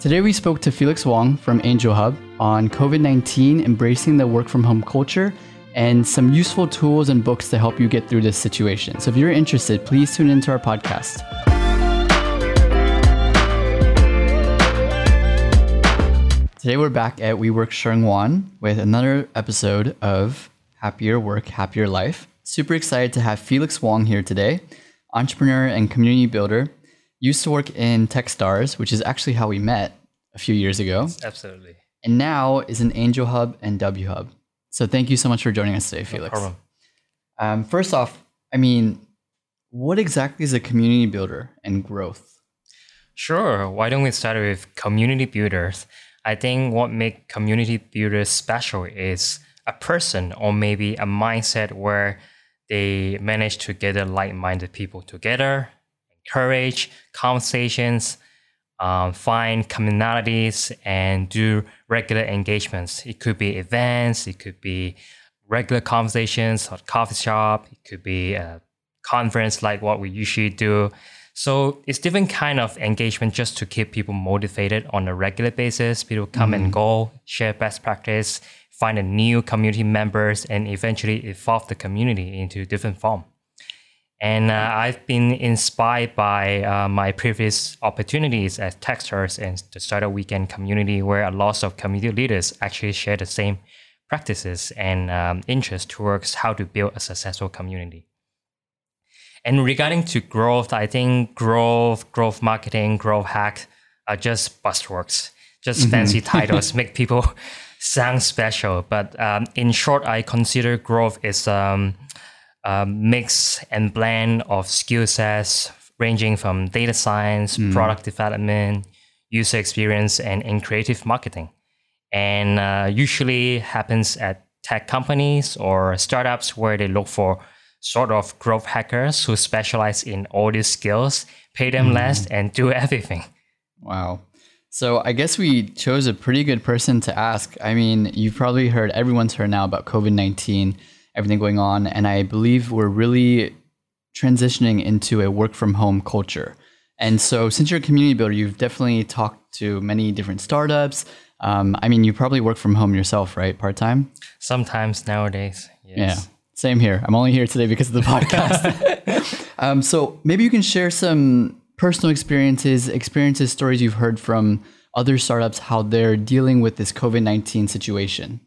Today we spoke to Felix Wong from Angel Hub on COVID 19, embracing the work from home culture, and some useful tools and books to help you get through this situation. So if you're interested, please tune into our podcast. Today we're back at WeWork Sheungwan with another episode of Happier Work, Happier Life. Super excited to have Felix Wong here today, entrepreneur and community builder. Used to work in Techstars, which is actually how we met a few years ago. Absolutely. And now is an Angel Hub and W Hub. So thank you so much for joining us today, Felix. No problem. Um, first off, I mean, what exactly is a community builder and growth? Sure. Why don't we start with community builders? I think what makes community builders special is a person or maybe a mindset where they manage to gather like-minded people together, encourage conversations, um, find commonalities, and do regular engagements. It could be events, it could be regular conversations at coffee shop, it could be a conference like what we usually do. So it's different kind of engagement just to keep people motivated on a regular basis. People come mm-hmm. and go, share best practice, find a new community members, and eventually evolve the community into different form. And uh, I've been inspired by uh, my previous opportunities as Techstars and the Startup Weekend community, where a lot of community leaders actually share the same practices and um, interest towards how to build a successful community. And regarding to growth, I think growth, growth marketing, growth hack are just buzzwords, just mm-hmm. fancy titles, make people sound special. But um, in short, I consider growth is um, a mix and blend of skill sets ranging from data science, mm. product development, user experience, and in creative marketing. And uh, usually happens at tech companies or startups where they look for sort of growth hackers who specialize in all these skills, pay them mm. less, and do everything. Wow. So I guess we chose a pretty good person to ask. I mean, you've probably heard, everyone's heard now about COVID 19, everything going on. And I believe we're really transitioning into a work from home culture. And so, since you're a community builder, you've definitely talked to many different startups. Um, I mean, you probably work from home yourself, right? Part time? Sometimes nowadays. Yes. Yeah. Same here. I'm only here today because of the podcast. um, so maybe you can share some personal experiences, experiences, stories you've heard from other startups, how they're dealing with this COVID 19 situation.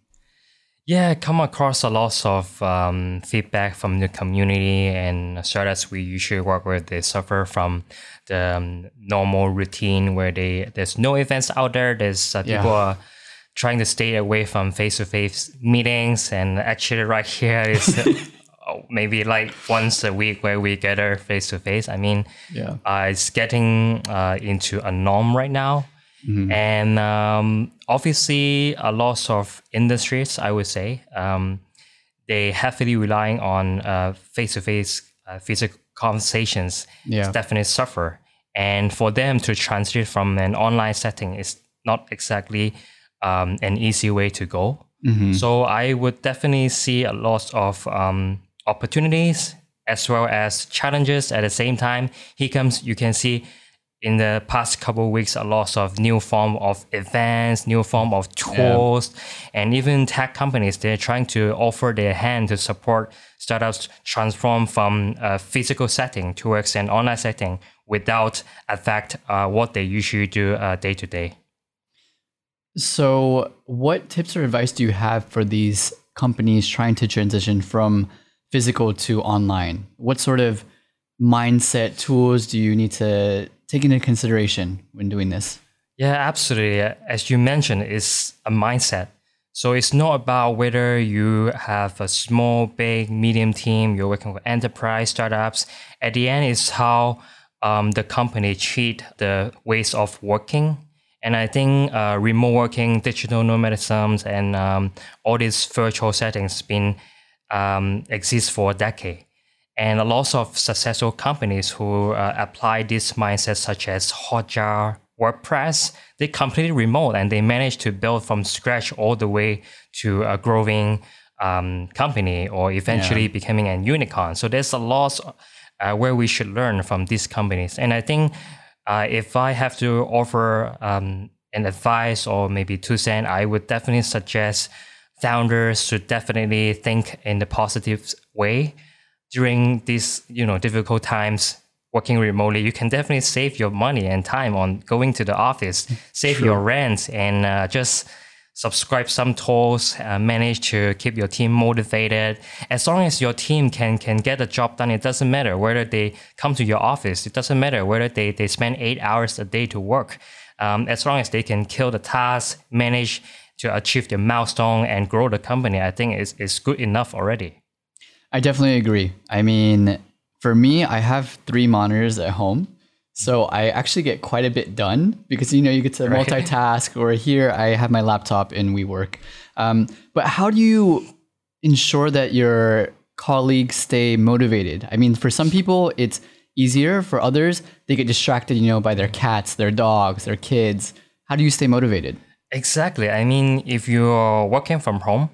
Yeah, come across a lot of um, feedback from the community and startups we usually work with. They suffer from the um, normal routine where they there's no events out there. There's uh, people yeah. are trying to stay away from face-to-face meetings and actually right here is oh, maybe like once a week where we gather face-to-face i mean yeah uh, it's getting uh, into a norm right now mm-hmm. and um, obviously a lot of industries i would say um, they heavily relying on uh, face-to-face uh, physical conversations yeah. definitely suffer and for them to transit from an online setting is not exactly um, an easy way to go. Mm-hmm. So I would definitely see a lot of um, opportunities as well as challenges at the same time. Here comes you can see in the past couple of weeks a lot of new form of events, new form of tools, yeah. and even tech companies they're trying to offer their hand to support startups transform from a physical setting towards an online setting without affect uh, what they usually do uh, day to day. So, what tips or advice do you have for these companies trying to transition from physical to online? What sort of mindset tools do you need to take into consideration when doing this? Yeah, absolutely. As you mentioned, it's a mindset. So it's not about whether you have a small, big, medium team, you're working with enterprise startups. At the end, it's how um, the company treat the ways of working and I think uh, remote working, digital nomadism, and um, all these virtual settings been um, exist for a decade. And a lot of successful companies who uh, apply this mindset, such as Hotjar, WordPress, they completely remote and they manage to build from scratch all the way to a growing um, company or eventually yeah. becoming a unicorn. So there's a lot uh, where we should learn from these companies. And I think uh, if I have to offer um, an advice or maybe two cents, I would definitely suggest founders should definitely think in the positive way during these you know difficult times working remotely you can definitely save your money and time on going to the office save True. your rent and uh, just subscribe some tools uh, manage to keep your team motivated. As long as your team can can get the job done it doesn't matter whether they come to your office. It doesn't matter whether they, they spend eight hours a day to work. Um, as long as they can kill the task manage to achieve the milestone and grow the company i think is is good enough already I definitely agree. I mean, for me, I have three monitors at home. So I actually get quite a bit done because you know you get to Right. multitask. Or here I have my laptop and WeWork. Um, but how do you ensure that your colleagues stay motivated? I mean, for some people it's easier. For others, they get distracted, you know, by their cats, their dogs, their kids. How do you stay motivated? Exactly. I mean, if you're working from home,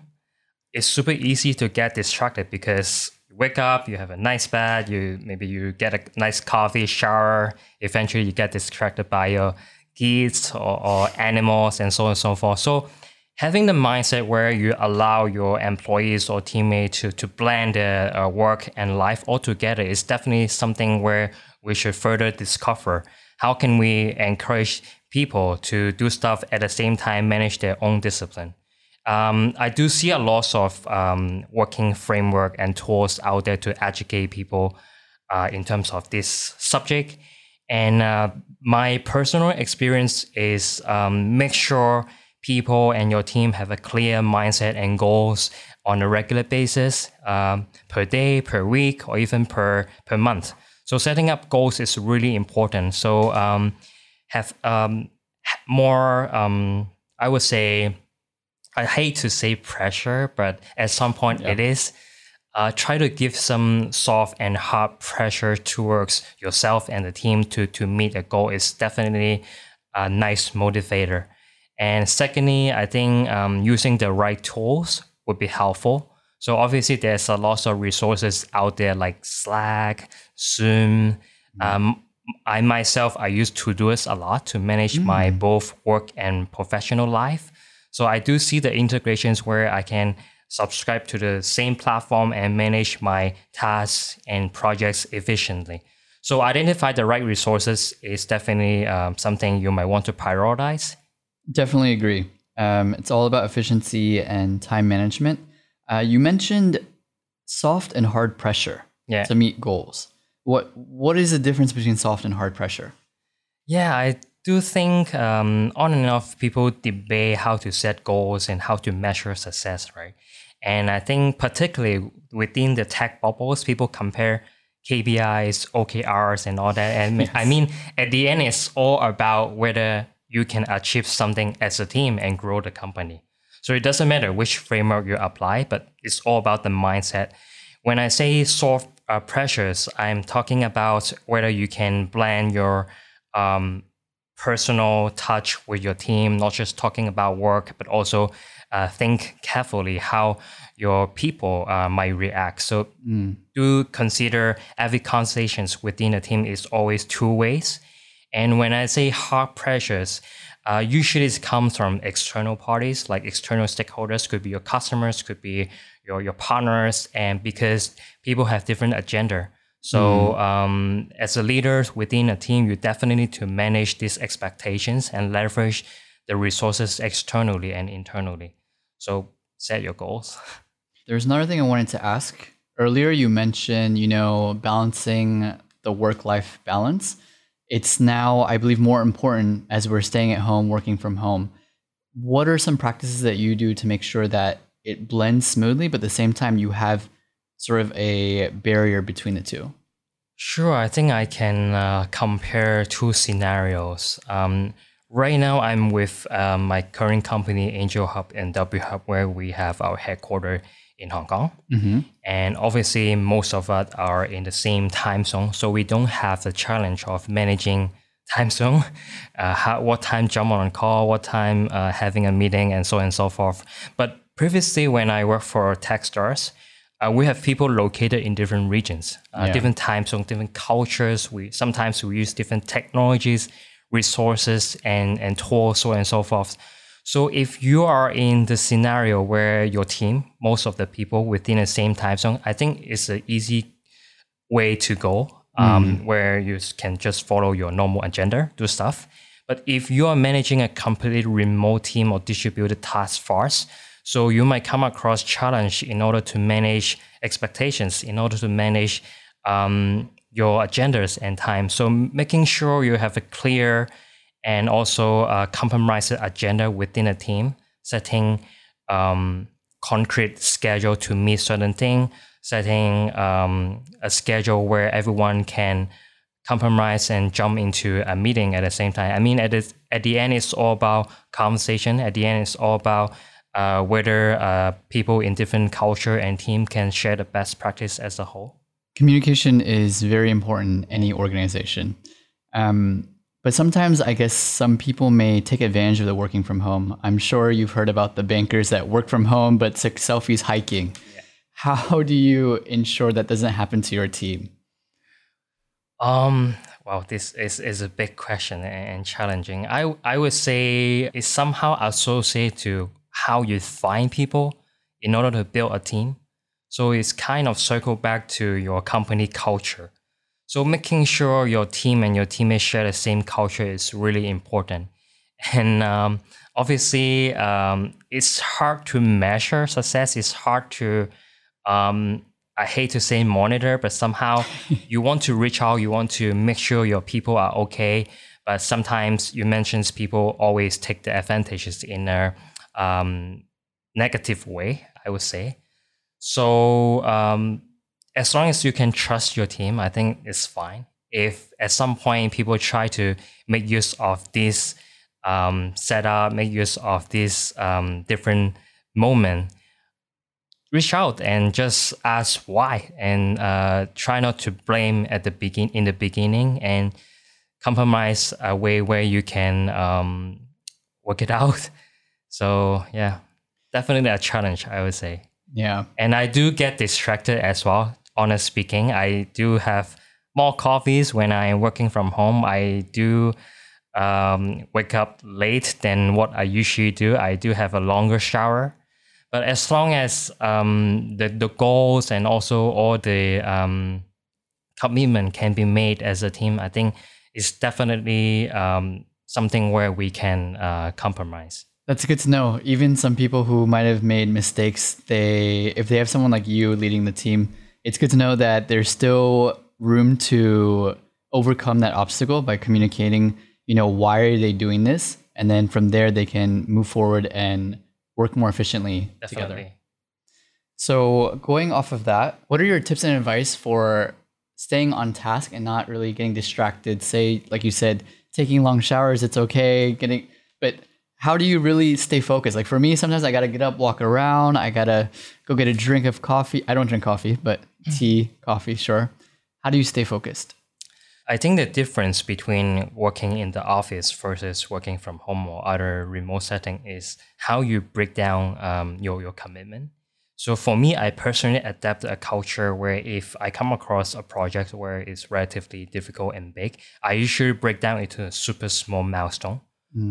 it's super easy to get distracted because you wake up, you have a nice bed, you maybe you get a nice coffee, shower. Eventually, you get distracted by your kids or, or animals and so on and so forth. So, having the mindset where you allow your employees or teammates to, to blend their uh, work and life all together is definitely something where we should further discover. How can we encourage people to do stuff at the same time, manage their own discipline? Um, I do see a lot of um, working framework and tools out there to educate people uh, in terms of this subject. And uh, my personal experience is um, make sure people and your team have a clear mindset and goals on a regular basis, um, per day, per week, or even per per month. So setting up goals is really important. So um, have um, more, I would say, I hate to say pressure, but at some point it is. Uh, try to give some soft and hard pressure towards yourself and the team to to meet a goal is definitely a nice motivator. And secondly, I think um, using the right tools would be helpful. So obviously, there's a lot of resources out there like Slack, Zoom. Um, I myself, I use Todoist a lot to manage my both work and professional life. So I do see the integrations where I can subscribe to the same platform and manage my tasks and projects efficiently. So identify the right resources is definitely um, something you might want to prioritize. Definitely agree. Um, it's all about efficiency and time management. Uh, you mentioned soft and hard pressure Yeah. to meet goals. What what is the difference between soft and hard pressure? Yeah, I do think um, on and off people debate how to set goals and how to measure success, right? And I think particularly within the tech bubbles, people compare KPIs, OKRs, and all that. And I mean, at the end, it's all about whether you can achieve something as a team and grow the company. So it doesn't matter which framework you apply, but it's all about the mindset. When I say soft uh, pressures, I'm talking about whether you can blend your um, personal touch with your team, not just talking about work, but also uh, think carefully how your people uh, might react. So do consider every conversations within a team is always two ways. And when I say hard pressures, uh, usually it comes from external parties, like external stakeholders, could be your customers, could be your, your partners, and because people have different agenda. So um, as a leader within a team, you definitely need to manage these expectations and leverage the resources externally and internally. So set your goals. There's another thing I wanted to ask. Earlier, you mentioned, you know, balancing the work life balance. It's now, I believe, more important as we're staying at home, working from home. What are some practices that you do to make sure that it blends smoothly, but at the same time, you have sort of a barrier between the two? Sure, I think I can uh, compare two scenarios. Um, right now, I'm with um, my current company, Angel Hub and W Hub, where we have our headquarters in Hong Kong. And obviously, most of us are in the same time zone, so we don't have the challenge of managing time zone, uh, how, what time jump on call, what time uh, having a meeting, and so on and so forth. But previously, when I worked for Techstars, uh, we have people located in different regions, uh, Yeah. different time zones, different cultures. We sometimes we use different technologies resources and, and tools, so on and so forth. So if you are in the scenario where your team, most of the people within the same time zone, I think it's an easy way to go um, mm. where you can just follow your normal agenda, do stuff. But if you are managing a completely remote team or distributed task force, so you might come across challenge in order to manage expectations, in order to manage um, your agendas and time. So making sure you have a clear and also a compromised agenda within a team, setting um, concrete schedule to meet certain thing, setting um, a schedule where everyone can compromise and jump into a meeting at the same time. I mean, at the, at the end, it's all about conversation. At the end, it's all about uh, whether uh, people in different culture and team can share the best practice as a whole. Communication is very important in any organization. Um, but sometimes I guess some people may take advantage of the working from home. I'm sure you've heard about the bankers that work from home but took selfies hiking. Yeah. How do you ensure that doesn't happen to your team? Um, well, this is, is a big question and challenging. I, I would say it's somehow associated to how you find people in order to build a team. So it's kind of circle back to your company culture. So making sure your team and your teammates share the same culture is really important. And um, obviously, um, it's hard to measure success. It's hard to um, I hate to say monitor, but somehow you want to reach out, you want to make sure your people are okay. But sometimes you mentions people always take the advantages in a um, negative way, I would say. So um, as long as you can trust your team, I think it's fine. If at some point people try to make use of this um, setup, make use of this um, different moment, reach out and just ask why and uh, try not to blame at the begin in the beginning and compromise a way where you can um, work it out so yeah definitely a challenge i would say. Yeah. And i do get distracted as well honest speaking. I do have more coffees when i'm working from home. I do um, wake up late than what i usually do. I do have a longer shower. But as long as um, the, the goals and also all the um, commitment can be made as a team, I think it's definitely um, something where we can uh, compromise. That's good to know. Even some people who might have made mistakes, they if they have someone like you leading the team, it's good to know that there's still room to overcome that obstacle by communicating. You know, why are they doing this? And then from there, they can move forward and work more efficiently Definitely. together. So, going off of that, what are your tips and advice for staying on task and not really getting distracted? Say, like you said, taking long showers, it's okay, getting, but how do you really stay focused? Like for me, sometimes I gotta get up, walk around, I gotta go get a drink of coffee. I don't drink coffee, but mm. tea, coffee, sure. How do you stay focused? I think the difference between working in the office versus working from home or other remote setting is how you break down um, your, your commitment. So for me, I personally adapt a culture where if I come across a project where it's relatively difficult and big, I usually break down into a super small milestone.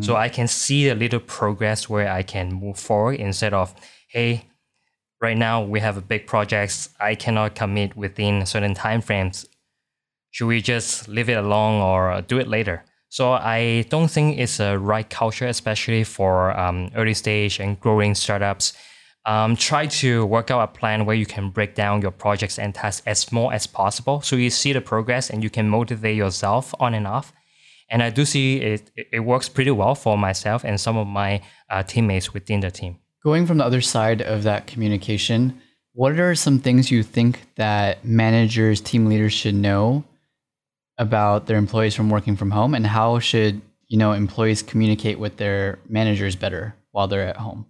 So I can see a little progress where I can move forward instead of, hey, right now we have a big project. I cannot commit within certain time frames should we just leave it alone or do it later? So I don't think it's a right culture, especially for um, early stage and growing startups. Um, try to work out a plan where you can break down your projects and tasks as small as possible, so you see the progress and you can motivate yourself on and off. And I do see it, it works pretty well for myself and some of my uh, teammates within the team. Going from the other side of that communication, what are some things you think that managers, team leaders should know about their employees from working from home? And how should you know employees communicate with their managers better while they're at home?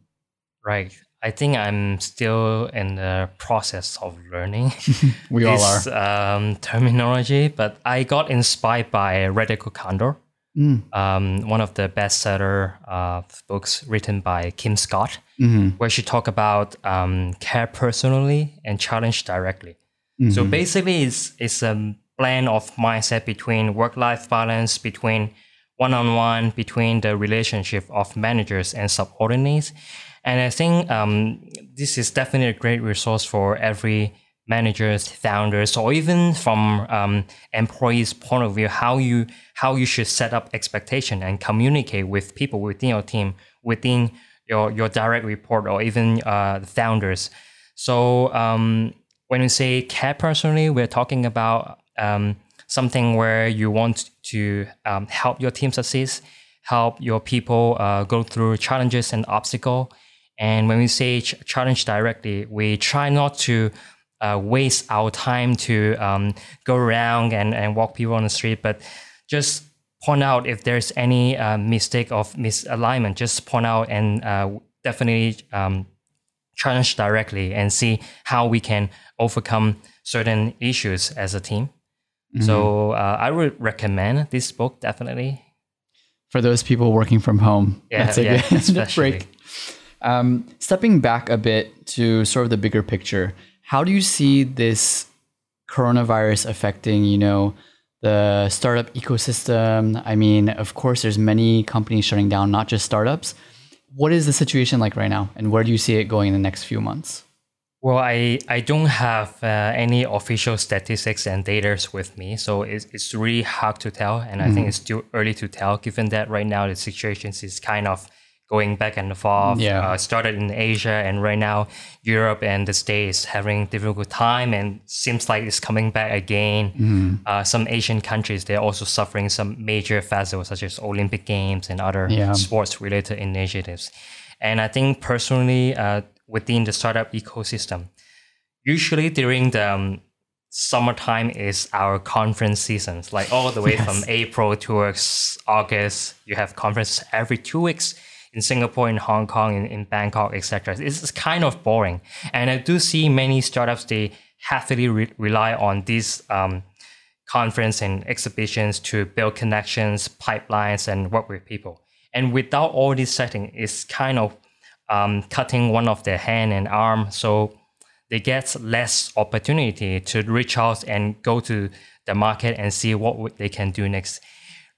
Right i think i'm still in the process of learning we all are um, terminology but i got inspired by radical candor mm. um, one of the bestseller uh, books written by kim scott mm-hmm. where she talk about um, care personally and challenge directly mm-hmm. so basically it's, it's a blend of mindset between work life balance, between one-on-one between the relationship of managers and subordinates. And I think um, this is definitely a great resource for every managers, founders, or even from um, employees' point of view, how you how you should set up expectation and communicate with people within your team, within your your direct report, or even uh, founders. So um, when we say care personally, we're talking about um, something where you want to um, help your team succeed, help your people uh, go through challenges and obstacle. And when we say ch- challenge directly, we try not to uh, waste our time to um, go around and, and walk people on the street, but just point out if there's any uh, mistake of misalignment, just point out and uh, definitely um, challenge directly and see how we can overcome certain issues as a team. Mm-hmm. So uh, I would recommend this book definitely for those people working from home. Yeah, That's a yeah, good break. Um, stepping back a bit to sort of the bigger picture, how do you see this coronavirus affecting, you know, the startup ecosystem? I mean, of course, there's many companies shutting down, not just startups. What is the situation like right now, and where do you see it going in the next few months? Well, I, I don't have uh, any official statistics and data with me, so it's, it's really hard to tell. And I mm-hmm. think it's too early to tell, given that right now the situation is kind of going back and forth. Yeah. Uh, started in Asia, and right now Europe and the States having difficult time, and seems like it's coming back again. Mm-hmm. Uh, some Asian countries they're also suffering some major festivals such as Olympic Games and other yeah. sports related initiatives. And I think personally, uh, within the startup ecosystem. Usually during the um, summertime is our conference seasons, like all the way yes. from April towards August. You have conference every two weeks in Singapore, in Hong Kong, in, in Bangkok, etc. It's kind of boring. And I do see many startups, they heavily re- rely on these um, conference and exhibitions to build connections, pipelines, and work with people. And without all this setting, it's kind of um, cutting one of their hand and arm. So they get less opportunity to reach out and go to the market and see what they can do next.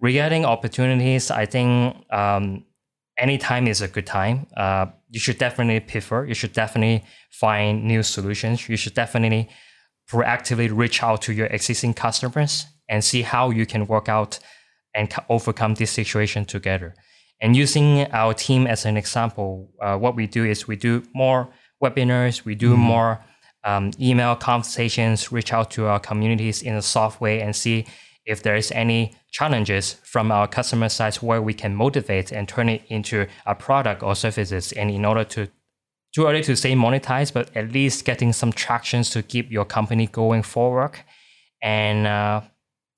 Regarding opportunities, I think um, any time is a good time. Uh, you should definitely prefer. You should definitely find new solutions. You should definitely proactively reach out to your existing customers and see how you can work out and overcome this situation together. And using our team as an example, uh, what we do is we do more webinars, we do mm-hmm. more um, email conversations, reach out to our communities in a soft way and see if there is any challenges from our customer side where we can motivate and turn it into a product or services. And in order to too early to say monetize, but at least getting some tractions to keep your company going forward. And uh,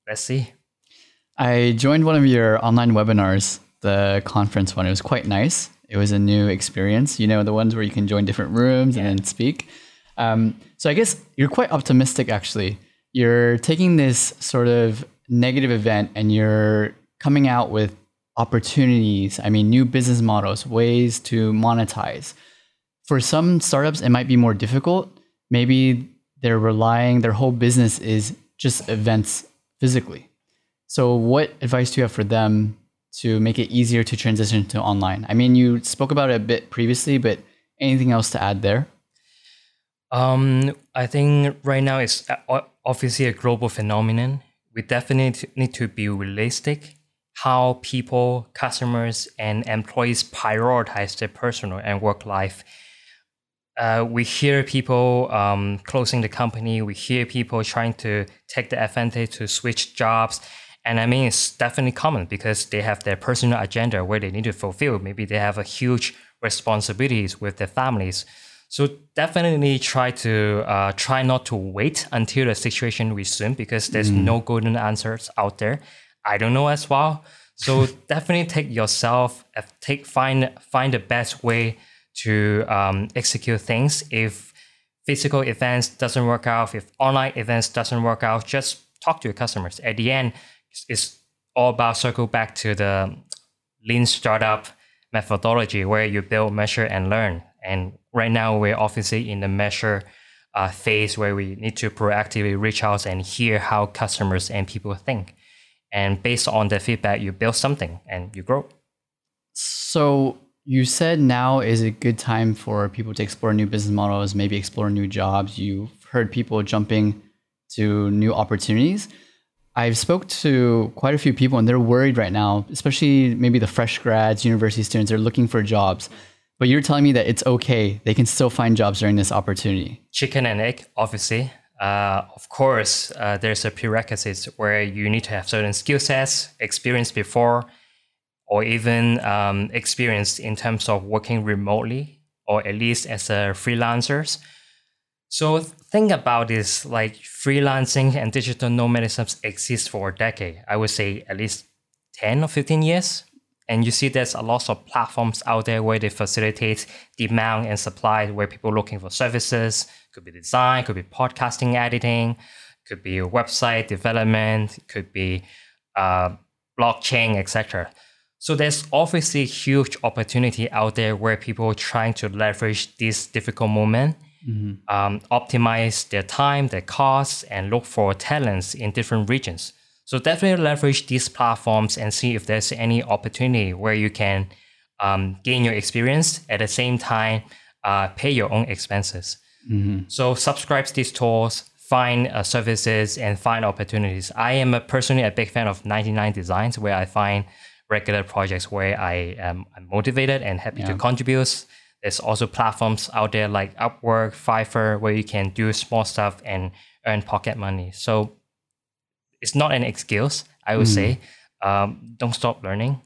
let's see. I joined one of your online webinars the conference one. It was quite nice. It was a new experience. You know, the ones where you can join different rooms yeah. and then speak. Um, so I guess you're quite optimistic, actually. You're taking this sort of negative event and you're coming out with opportunities. I mean, new business models, ways to monetize. For some startups, it might be more difficult. Maybe they're relying, their whole business is just events physically. So, what advice do you have for them to make it easier to transition to online? I mean, you spoke about it a bit previously, but anything else to add there? Um, I think right now it's obviously a global phenomenon. We definitely need to be realistic how people, customers, and employees prioritize their personal and work life. Uh, we hear people um, closing the company. We hear people trying to take the advantage to switch jobs. And I mean, it's definitely common because they have their personal agenda where they need to fulfill. Maybe they have a huge responsibilities with their families. So definitely try to uh, try not to wait until the situation resumes because there's mm. no golden answers out there. I don't know as well. So definitely take yourself, uh, take find find the best way to um, execute things. If physical events doesn't work out, if online events doesn't work out, just talk to your customers. At the end, it's all about circle back to the lean startup methodology where you build, measure, and learn. And right now, we're obviously in the measure uh, phase where we need to proactively reach out and hear how customers and people think. And based on the feedback, you build something and you grow. So you said now is a good time for people to explore new business models, maybe explore new jobs. You've heard people jumping to new opportunities. I've spoke to quite a few people and they're worried right now, especially maybe the fresh grads, university students, they're looking for jobs. But you're telling me that it's okay. They can still find jobs during this opportunity. Chicken and egg, obviously. Uh, of course, uh, there's a prerequisite where you need to have certain skill sets, experience before, or even um, experience in terms of working remotely, or at least as a freelancers. So think about this: like freelancing and digital nomadism exist for a decade. I would say at least ten or fifteen years. And you see there's a lot of platforms out there where they facilitate demand and supply, where people are looking for services, could be design, could be podcasting editing, could be website development, could be uh, blockchain, etc. So there's obviously huge opportunity out there where people are trying to leverage this difficult moment, mm-hmm. um, optimize their time, their costs, and look for talents in different regions. So definitely leverage these platforms and see if there's any opportunity where you can um, gain your experience at the same time uh, pay your own expenses. Mm-hmm. So subscribe to these tools, find uh, services, and find opportunities. I am a, personally a big fan of 99 Designs, where I find regular projects where I am I'm motivated and happy yeah. to contribute. There's also platforms out there like Upwork, Fiverr, where you can do small stuff and earn pocket money. So it's not an excuse. I would mm. say, um, don't stop learning.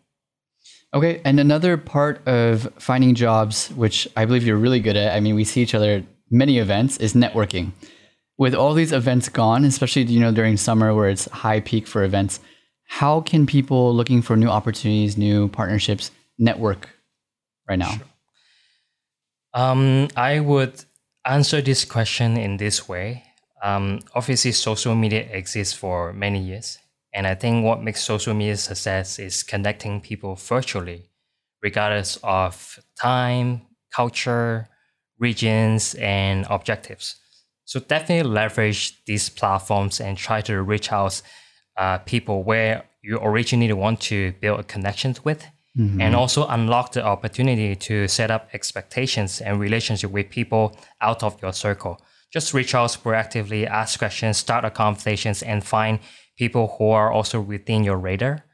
Okay, and another part of finding jobs, which I believe you're really good at. I mean, we see each other at many events, is networking. With all these events gone, especially you know during summer where it's high peak for events, how can people looking for new opportunities, new partnerships, network right now? Sure. Um, I would answer this question in this way. Um, obviously, social media exists for many years. And I think what makes social media success is connecting people virtually, regardless of time, culture, regions, and objectives. So definitely leverage these platforms and try to reach out uh, people where you originally want to build connections with. Mm-hmm. And also unlock the opportunity to set up expectations and relationship with people out of your circle just reach out proactively, ask questions, start a conversations, and find people who are also within your radar.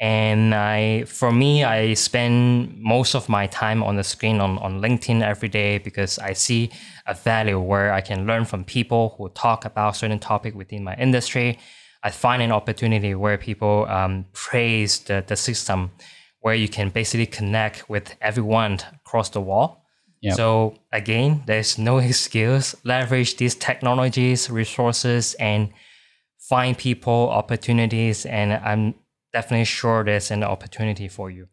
And I, for me, I spend most of my time on the screen on, on LinkedIn every day because I see a value where I can learn from people who talk about certain topic within my industry. I find an opportunity where people um, praise the, the system, where you can basically connect with everyone across the wall Yep. So again, there's no excuse. Leverage these technologies, resources, and find people opportunities. And I'm definitely sure there's an opportunity for you.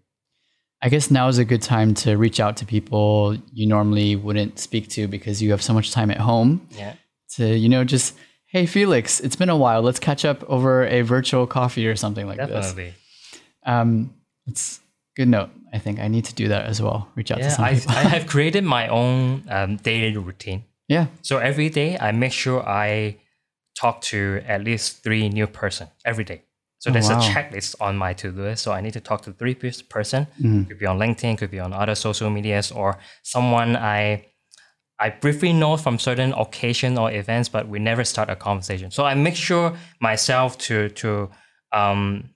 I guess now is a good time to reach out to people you normally wouldn't speak to because you have so much time at home. Yeah. To you know just hey Felix, it's been a while. Let's catch up over a virtual coffee or something like definitely. this. Definitely. Um, it's good note. I think I need to do that as well. Reach out yeah, to some I, people. I have created my own um, daily routine. Yeah. So every day I make sure I talk to at least three new person every day. So oh, there's wow. a checklist on my to-do list. So I need to talk to three person. Mm-hmm. Could be on LinkedIn, could be on other social medias, or someone I I briefly know from certain occasion or events, but we never start a conversation. So I make sure myself to to um,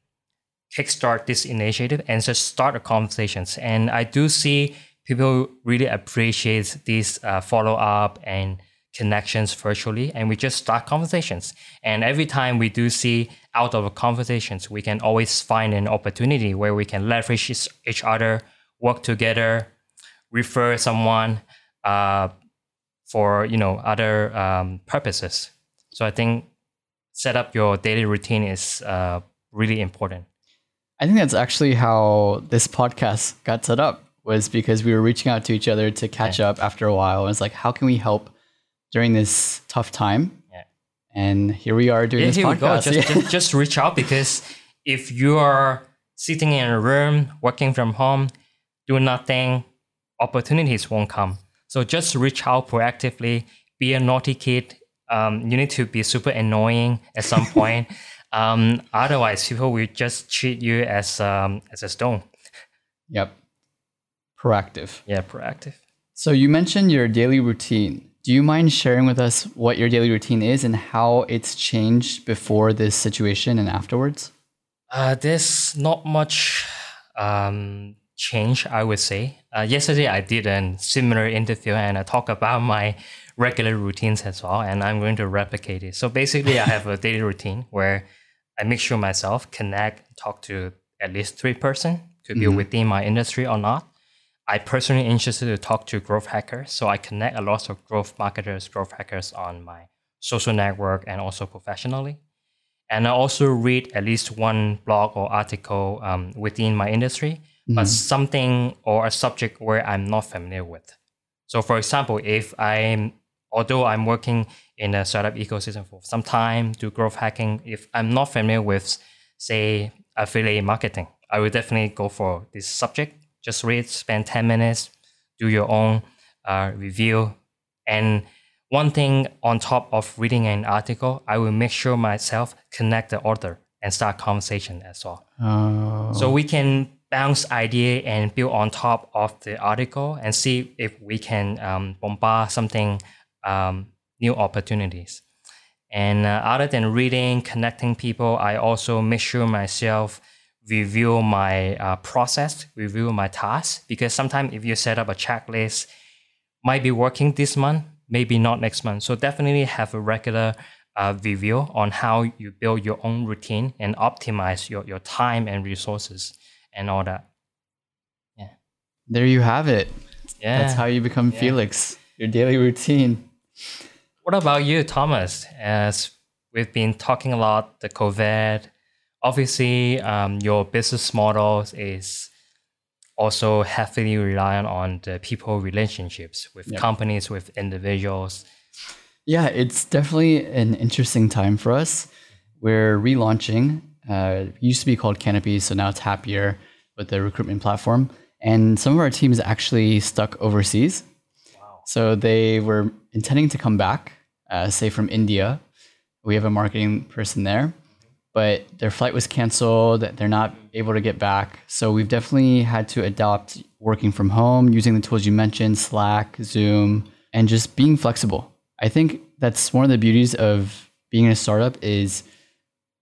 kickstart this initiative and just start the conversations. And I do see people really appreciate these uh, follow up and connections virtually, and we just start conversations. And every time we do see out of conversations, we can always find an opportunity where we can leverage each other, work together, refer someone uh, for you know other um, purposes. So I think set up your daily routine is uh, really important. I think that's actually how this podcast got set up was because we were reaching out to each other to catch yeah. up after a while. And it's like, how can we help during this tough time? Yeah. And here we are doing yeah, this here podcast. We go. Just, just, just reach out because if you are sitting in a room, working from home, doing nothing, opportunities won't come. So just reach out proactively, be a naughty kid. Um, you need to be super annoying at some point. Um, otherwise, people will just treat you as um, as a stone. Yep. Proactive. Yeah, proactive. So you mentioned your daily routine. Do you mind sharing with us what your daily routine is and how it's changed before this situation and afterwards? Uh, there's not much um, change, I would say. Uh, yesterday, I did a similar interview and I talked about my regular routines as well, and I'm going to replicate it. So basically, I have a daily routine where I make sure myself connect, talk to at least three person to be Mhm. within my industry or not. I personally interested to talk to growth hackers, so I connect a lot of growth marketers, growth hackers on my social network and also professionally. And I also read at least one blog or article um, within my industry, but something or a subject where I'm not familiar with. So, for example, if I'm, although I'm working in a startup ecosystem for some time, do growth hacking, if I'm not familiar with, say, affiliate marketing, I will definitely go for this subject. Just read, spend 10 minutes, do your own uh, review. And one thing on top of reading an article, I will make sure myself connect the author and start conversation as well. Oh. So we can bounce idea and build on top of the article and see if we can um, bombard something um, new opportunities. And uh, other than reading, connecting people, I also make sure myself review my uh, process, review my tasks because sometimes if you set up a checklist, might be working this month, maybe not next month. So definitely have a regular uh, review on how you build your own routine and optimize your, your time and resources and all that. Yeah. There you have it. Yeah. That's how you become Felix. Your daily routine. What about you, Thomas? As we've been talking a lot, the COVID, obviously um, your business model is also heavily reliant on the people relationships with Yep. companies, with individuals. Yeah, it's definitely an interesting time for us. We're relaunching. Uh, it used to be called Canopy, so now it's Happier with the recruitment platform. And some of our teams actually stuck overseas. So they were intending to come back, uh, say from India. We have a marketing person there, but their flight was canceled. They're not able to get back. So we've definitely had to adopt working from home, using the tools you mentioned, Slack, Zoom, and just being flexible. I think that's one of the beauties of being in a startup is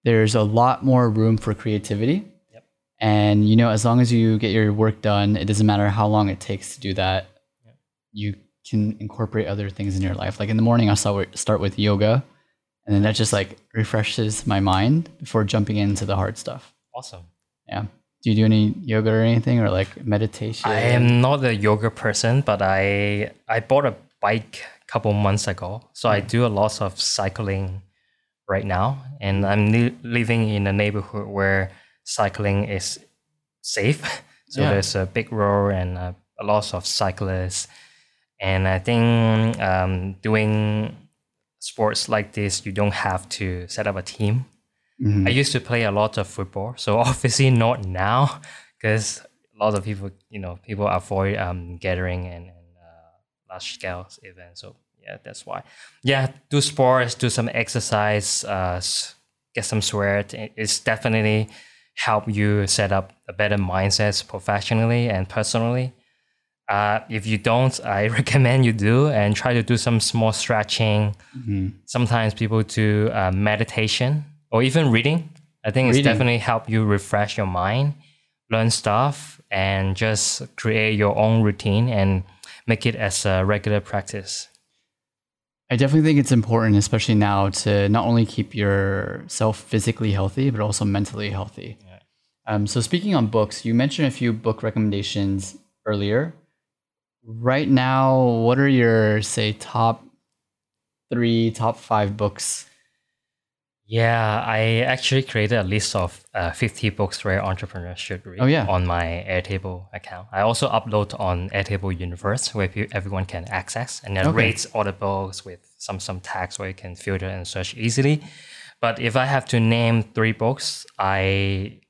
there's a lot more room for creativity. Yep. And you know, as long as you get your work done, it doesn't matter how long it takes to do that. You can incorporate other things in your life. Like in the morning, I'll start with, yoga, and then that just like refreshes my mind before jumping into the hard stuff. Awesome. Yeah. Do you do any yoga or anything, or like meditation? I am not a yoga person, but I I bought a bike a couple months ago, so I do a lot of cycling right now, and I'm li- living in a neighborhood where cycling is safe. So Yeah. there's a big road and uh, a lot of cyclists, and I think um, doing sports like this, you don't have to set up a team. Mhm. I used to play a lot of football, so obviously not now because a lot of people, you know, people avoid um, gathering and, and uh, large scale events. So yeah, that's why. Yeah, do sports, do some exercise, uh, get some sweat. It's definitely help you set up a better mindset professionally and personally. Uh, if you don't, I recommend you do and try to do some small stretching. Mhm. Sometimes people do uh, meditation or even reading. I think it's definitely help you refresh your mind, learn stuff, and just create your own routine and make it as a regular practice. I definitely think it's important, especially now, to not only keep yourself physically healthy, but also mentally healthy. Um, so, speaking on books, you mentioned a few book recommendations earlier. Right now, what are your, say, top three, top five books? Yeah, I actually created a list of uh, 50 books where entrepreneurs should read Oh, yeah. on my Airtable account. I also upload on Airtable Universe where everyone can access and then Okay. rates all the books with some some tags where you can filter and search easily. But if I have to name three books, I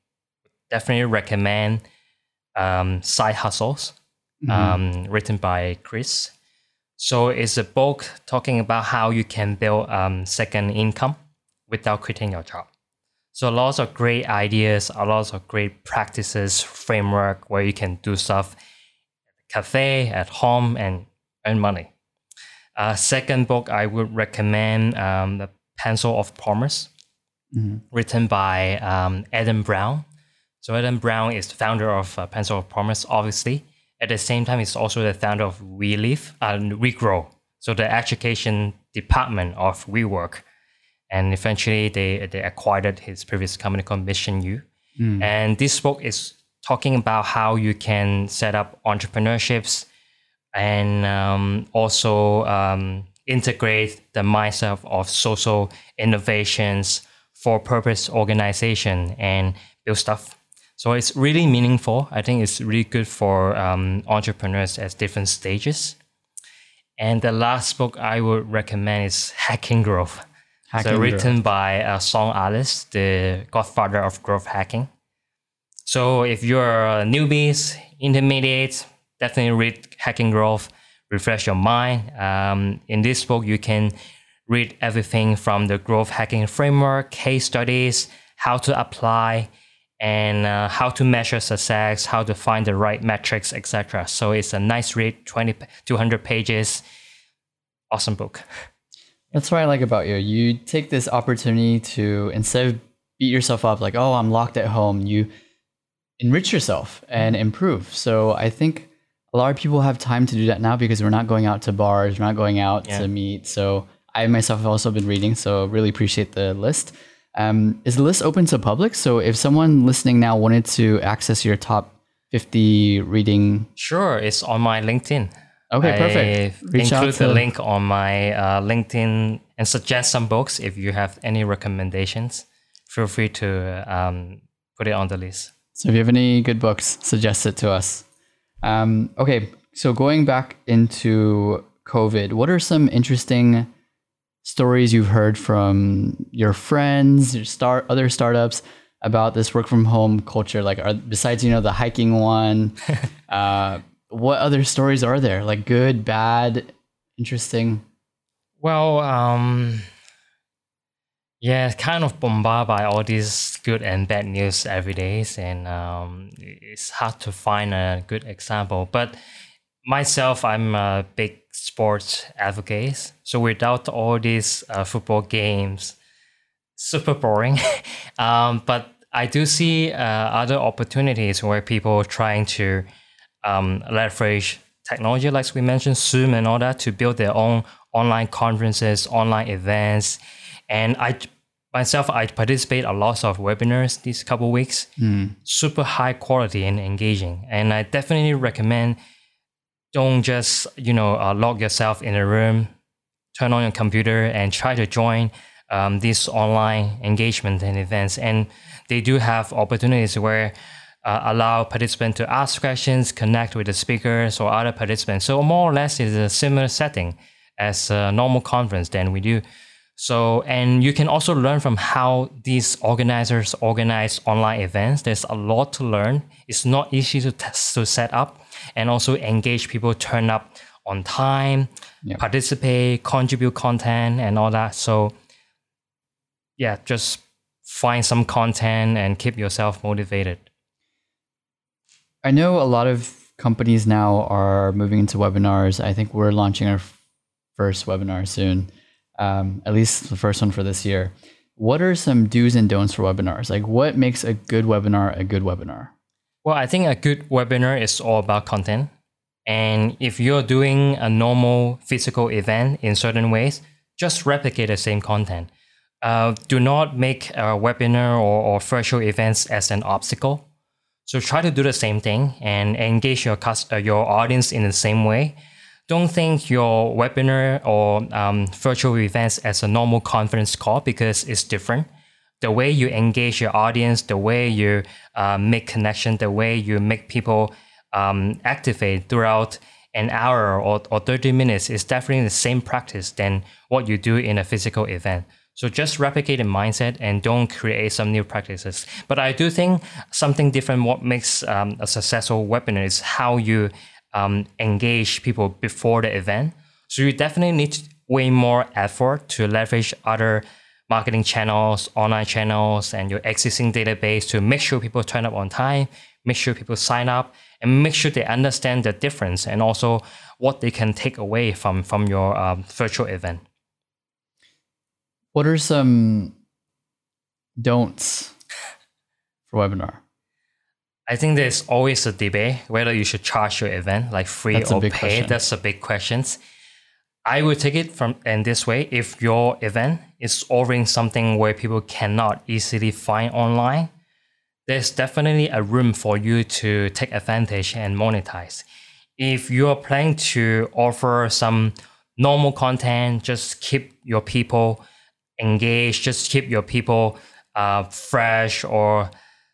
definitely recommend um, Side Hustles, um, written by Chris. So it's a book talking about how you can build um, second income without quitting your job. So lots of great ideas, a lot of great practices, framework where you can do stuff at the cafe, at home, and earn money. Uh, second book I would recommend um, The Pencil of Promise, mm-hmm. written by um, Adam Braun. So Adam Braun is the founder of uh, Pencil of Promise, obviously. At the same time, he's also the founder of WeLive, uh, WeGrow, so the education department of WeWork. And eventually, they, they acquired his previous company called Mission U. Mm. And this book is talking about how you can set up entrepreneurships and um, also um, integrate the mindset of social innovations for purpose organization and build stuff. So it's really meaningful. I think it's really good for um, entrepreneurs at different stages. And the last book I would recommend is Hacking Growth. Hacking so written growth. by uh, Sean Ellis, the godfather of growth hacking. So if you're newbies, intermediate, definitely read Hacking Growth, refresh your mind. Um, in this book, you can read everything from the growth hacking framework, case studies, how to apply, and uh, how to measure success, how to find the right metrics, etc. So it's a nice read, 20, 200 pages. Awesome book. That's what I like about you. You take this opportunity to, instead of beat yourself up like, oh, I'm locked at home, you enrich yourself and improve. So I think a lot of people have time to do that now because we're not going out to bars, we're not going out yeah. to meet. So I myself have also been reading, so really appreciate the list. Um, is the list open to public? So if someone listening now wanted to access your top 50 reading, sure, it's on my LinkedIn. Okay, perfect. Reach include the link on my uh, LinkedIn and suggest some books if you have any recommendations. Feel free to um, put it on the list. So if you have any good books, suggest it to us. Um, okay, so going back into COVID, what are some interesting stories you've heard from your friends, your start other startups about this work from home culture? Like, are, besides you know the hiking one, uh, what other stories are there? Like good, bad, interesting. Well, um, yeah, kind of bombarded by all these good and bad news every day, and um, it's hard to find a good example. But myself, I'm a big sports advocates. So without all these uh, football games, super boring. um, but I do see uh, other opportunities where people are trying to um, leverage technology, like we mentioned, Zoom and all that, to build their own online conferences, online events and I myself, I participate a lot of webinars these couple weeks, mm. super high quality and engaging. And I definitely recommend don't just, you know, uh, lock yourself in a room, turn on your computer and try to join um, these online engagement and events. And they do have opportunities where uh, allow participants to ask questions, connect with the speakers or other participants. So more or less, it's a similar setting as a normal conference than we do. So, and you can also learn from how these organizers organize online events. There's a lot to learn. It's not easy to test, to set up and also engage people, turn up on time, yep. participate, contribute content and all that. So, yeah, just find some content and keep yourself motivated. I know a lot of companies now are moving into webinars. I think we're launching our first webinar soon um, at least the first one for this year. What are some do's and don'ts for webinars? Like, what makes a good webinar a good webinar? Well, I think a good webinar is all about content. And if you're doing a normal physical event in certain ways, just replicate the same content. Uh, do not make a webinar or, or virtual events as an obstacle. So try to do the same thing and engage your, uh, your audience in the same way don't think your webinar or um, virtual events as a normal conference call because it's different. The way you engage your audience, the way you uh, make connection, the way you make people um, activate throughout an hour or, or 30 minutes is definitely the same practice than what you do in a physical event. So just replicate the mindset and don't create some new practices. But I do think something different. What makes um, a successful webinar is how you um, engage people before the event. So you definitely need way more effort to leverage other marketing channels, online channels, and your existing database to make sure people turn up on time, make sure people sign up, and make sure they understand the difference and also what they can take away from from your um, virtual event. What are some don'ts for webinar? I think there's always a debate whether you should charge your event like free That's a or big question. That's a big question. I would take it from in this way. If your event is offering something where people cannot easily find online, there's definitely a room for you to take advantage and monetize. If you are planning to offer some normal content, just keep your people engaged, just keep your people uh, fresh or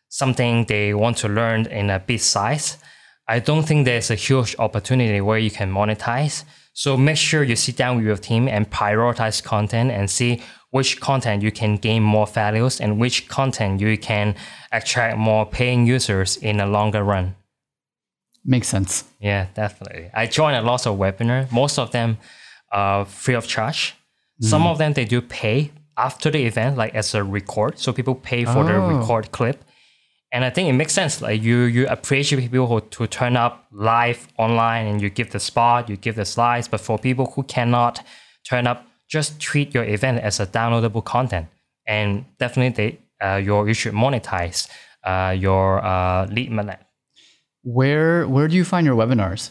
something they want to learn in a bit size. I don't think there's a huge opportunity where you can monetize. So make sure you sit down with your team and prioritize content and see which content you can gain more values and which content you can attract more paying users in the longer run. Makes sense. Yeah, definitely. I joined a lot of webinars. Most of them are free of charge. Some mm-hmm. of them they do pay after the event, like as a record. So people pay for the Oh. record clip. And I think it makes sense. Like you you appreciate people who to turn up live online and you give the spot, you give the slides. But for people who cannot turn up, just treat your event as a downloadable content. And definitely they uh, your you should monetize uh, your uh, lead magnet. Where where do you find your webinars?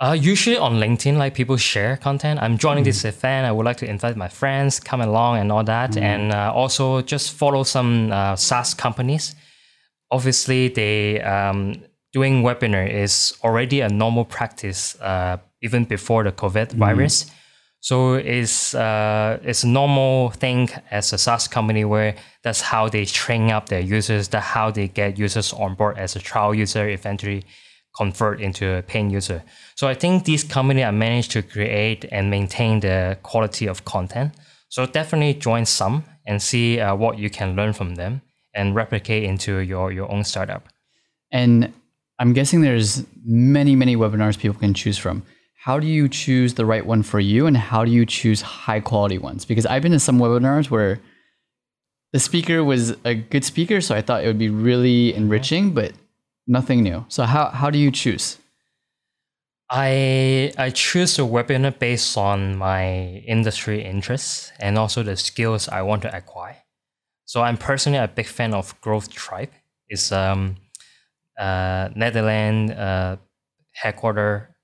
Uh, usually on LinkedIn, like people share content. I'm joining this event. I would like to invite my friends, come along, and all that. And uh, also just follow some uh, SaaS companies. Obviously, they um, doing webinar is already a normal practice uh, even before the COVID virus. So it's uh, it's a normal thing as a SaaS company where that's how they train up their users. That's how they get users on board as a trial user, eventually convert into a paying user. So I think these companies are managed to create and maintain the quality of content. So definitely join some and see uh, what you can learn from them and replicate into your your own startup. And I'm guessing there's many, many webinars people can choose from. How do you choose the right one for you and how do you choose high quality ones? Because I've been to some webinars where the speaker was a good speaker, so I thought it would be really enriching, but nothing new. So how how do you choose? I I choose a webinar based on my industry interests and also the skills I want to acquire. So I'm personally a big fan of Growth Tribe. It's um uh Netherlands uh headquarter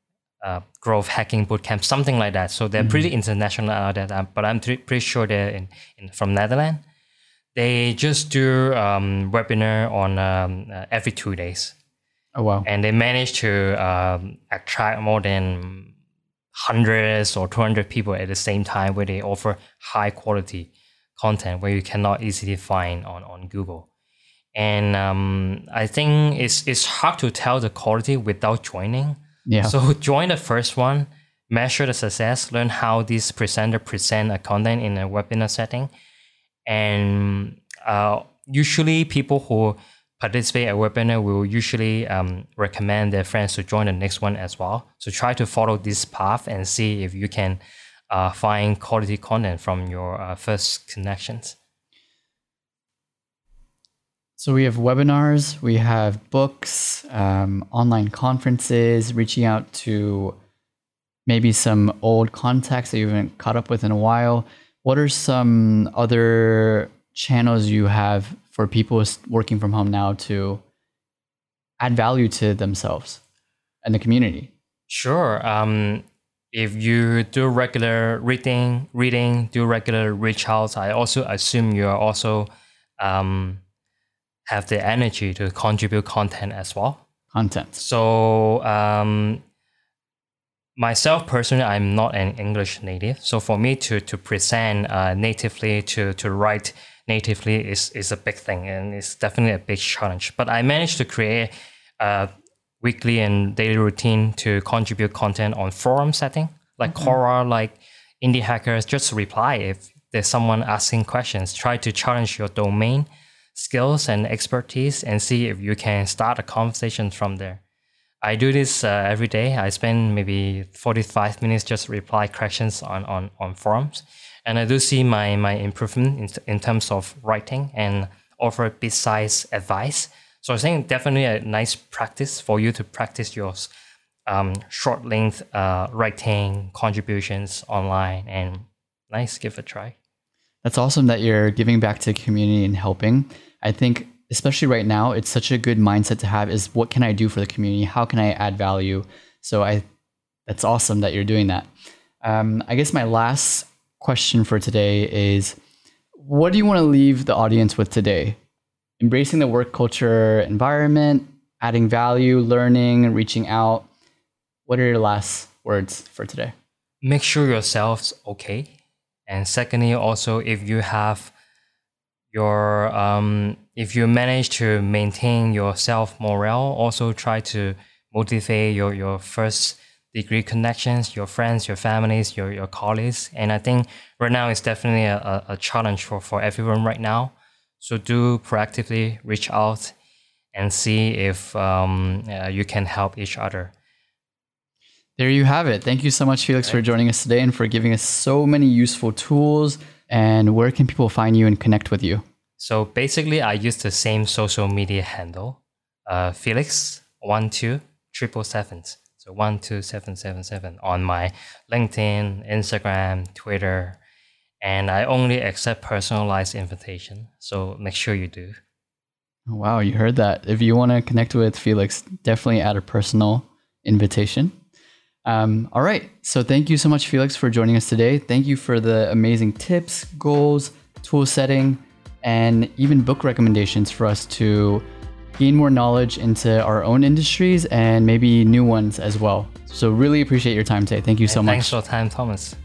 uh, growth hacking bootcamp, something like that. So they're pretty international out there, but I'm pretty sure they're in, in from Netherlands. They just do um, webinar on um, uh, every two days Oh wow. and they managed to um, attract more than hundreds or 200 people at the same time where they offer high quality content where you cannot easily find on, on google and um, i think it's, it's hard to tell the quality without joining Yeah. so join the first one measure the success learn how this presenter present a content in a webinar setting and uh, usually people who participate at webinar will usually um, recommend their friends to join the next one as well. So try to follow this path and see if you can uh, find quality content from your uh, first connections. So we have webinars, we have books, um, online conferences, reaching out to maybe some old contacts that you haven't caught up with in a while. What are some other channels you have for people working from home now to add value to themselves and the community? Sure. Um, if you do regular reading, reading, do regular reach outs, I also assume you are also um, have the energy to contribute content as well. Content. So um, myself personally, I'm not an English native. So for me to to present uh, natively, to to write natively is is a big thing, and it's definitely a big challenge. But I managed to create a weekly and daily routine to contribute content on forum setting, like Quora, like indie hackers. Just reply if there's someone asking questions. Try to challenge your domain skills and expertise, and see if you can start a conversation from there. I do this uh, every day. I spend maybe 45 minutes just reply questions on, on, on forums. And I do see my, my improvement in, in terms of writing and offer bit-sized advice. So I think definitely a nice practice for you to practice your um, short length uh, writing contributions online and nice, give it a try. That's awesome that you're giving back to the community and helping. I think especially right now, it's such a good mindset to have is what can I do for the community? How can I add value? So I that's awesome that you're doing that. Um, I guess my last question for today is what do you want to leave the audience with today? Embracing the work culture environment, adding value, learning, reaching out. What are your last words for today? Make sure yourself's okay. And secondly, also if you have your um, if you manage to maintain your self morale, also try to motivate your your first degree connections, your friends, your families, your your colleagues. And I think right now it's definitely a, a challenge for, for everyone right now. So do proactively reach out and see if um, uh, you can help each other. There you have it. Thank you so much, Felix, for joining us today and for giving us so many useful tools. And where can people find you and connect with you? So basically, I use the same social media handle, uh, Felix one two triple seven. So one two seven seven seven on my LinkedIn, Instagram, Twitter, and I only accept personalized invitation. So make sure you do. Wow, you heard that. If you want to connect with Felix, definitely add a personal invitation. Um, all right. So thank you so much, Felix, for joining us today. Thank you for the amazing tips, goals, tool setting, and even book recommendations for us to gain more knowledge into our own industries and maybe new ones as well. So really appreciate your time today. Thank you so much. Thanks for your time, Thomas.